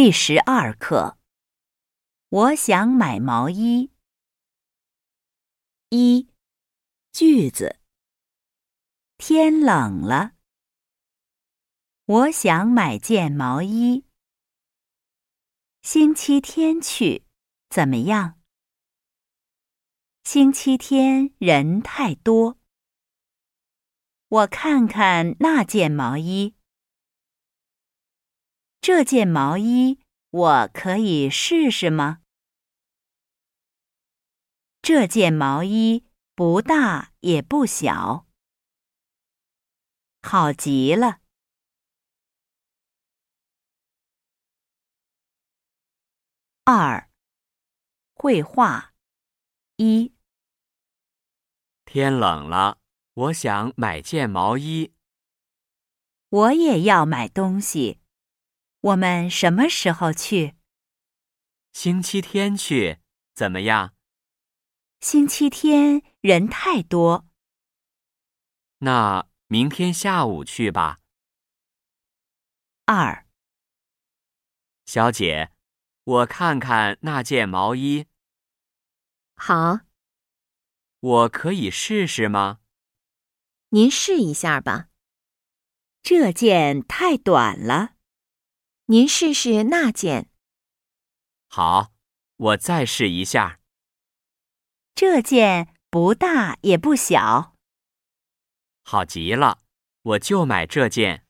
第十二课，我想买毛衣。一句子：天冷了，我想买件毛衣。星期天去怎么样？星期天人太多，我看看那件毛衣。这件毛衣我可以试试吗？这件毛衣不大也不小，好极了。二，绘画一。天冷了，我想买件毛衣。我也要买东西。我们什么时候去？星期天去怎么样？星期天人太多。那明天下午去吧。二，小姐，我看看那件毛衣。好，我可以试试吗？您试一下吧。这件太短了。您试试那件。好，我再试一下。这件不大也不小。好极了，我就买这件。